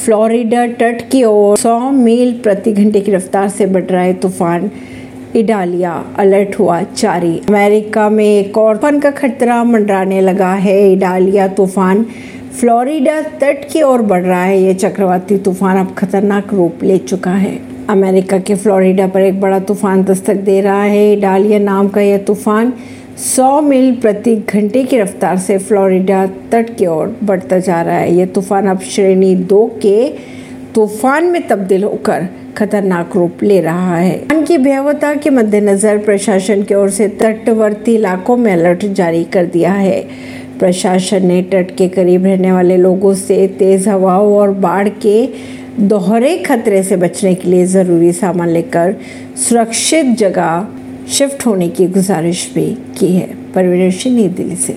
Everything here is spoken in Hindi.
फ्लोरिडा तट की ओर 100 मील प्रति घंटे की रफ्तार से बढ़ रहा है तूफ़ान। इडालिया अलर्ट हुआ जारी। अमेरिका में एक और तूफ़ान का खतरा मंडराने लगा है। इडालिया तूफ़ान फ्लोरिडा तट की ओर बढ़ रहा है। ये चक्रवाती तूफ़ान अब खतरनाक रूप ले चुका है। अमेरिका के फ्लोरिडा पर एक बड़ा तूफ़ान दस्तक दे रहा है। इडालिया नाम का यह तूफ़ान 100 मील प्रति घंटे की रफ्तार से फ्लोरिडा तट की ओर बढ़ता जा रहा है। यह तूफ़ान अब श्रेणी दो के तूफ़ान में तब्दील होकर खतरनाक रूप ले रहा है। तूफ़ान की भयावता के मद्देनजर प्रशासन की ओर से तटवर्ती इलाकों में अलर्ट जारी कर दिया है। प्रशासन ने तट के करीब रहने वाले लोगों से तेज हवाओं और बाढ़ के दोहरे खतरे से बचने के लिए ज़रूरी सामान लेकर सुरक्षित जगह शिफ्ट होने की गुजारिश भी की है। परवीन सिंह नई दिल्ली से।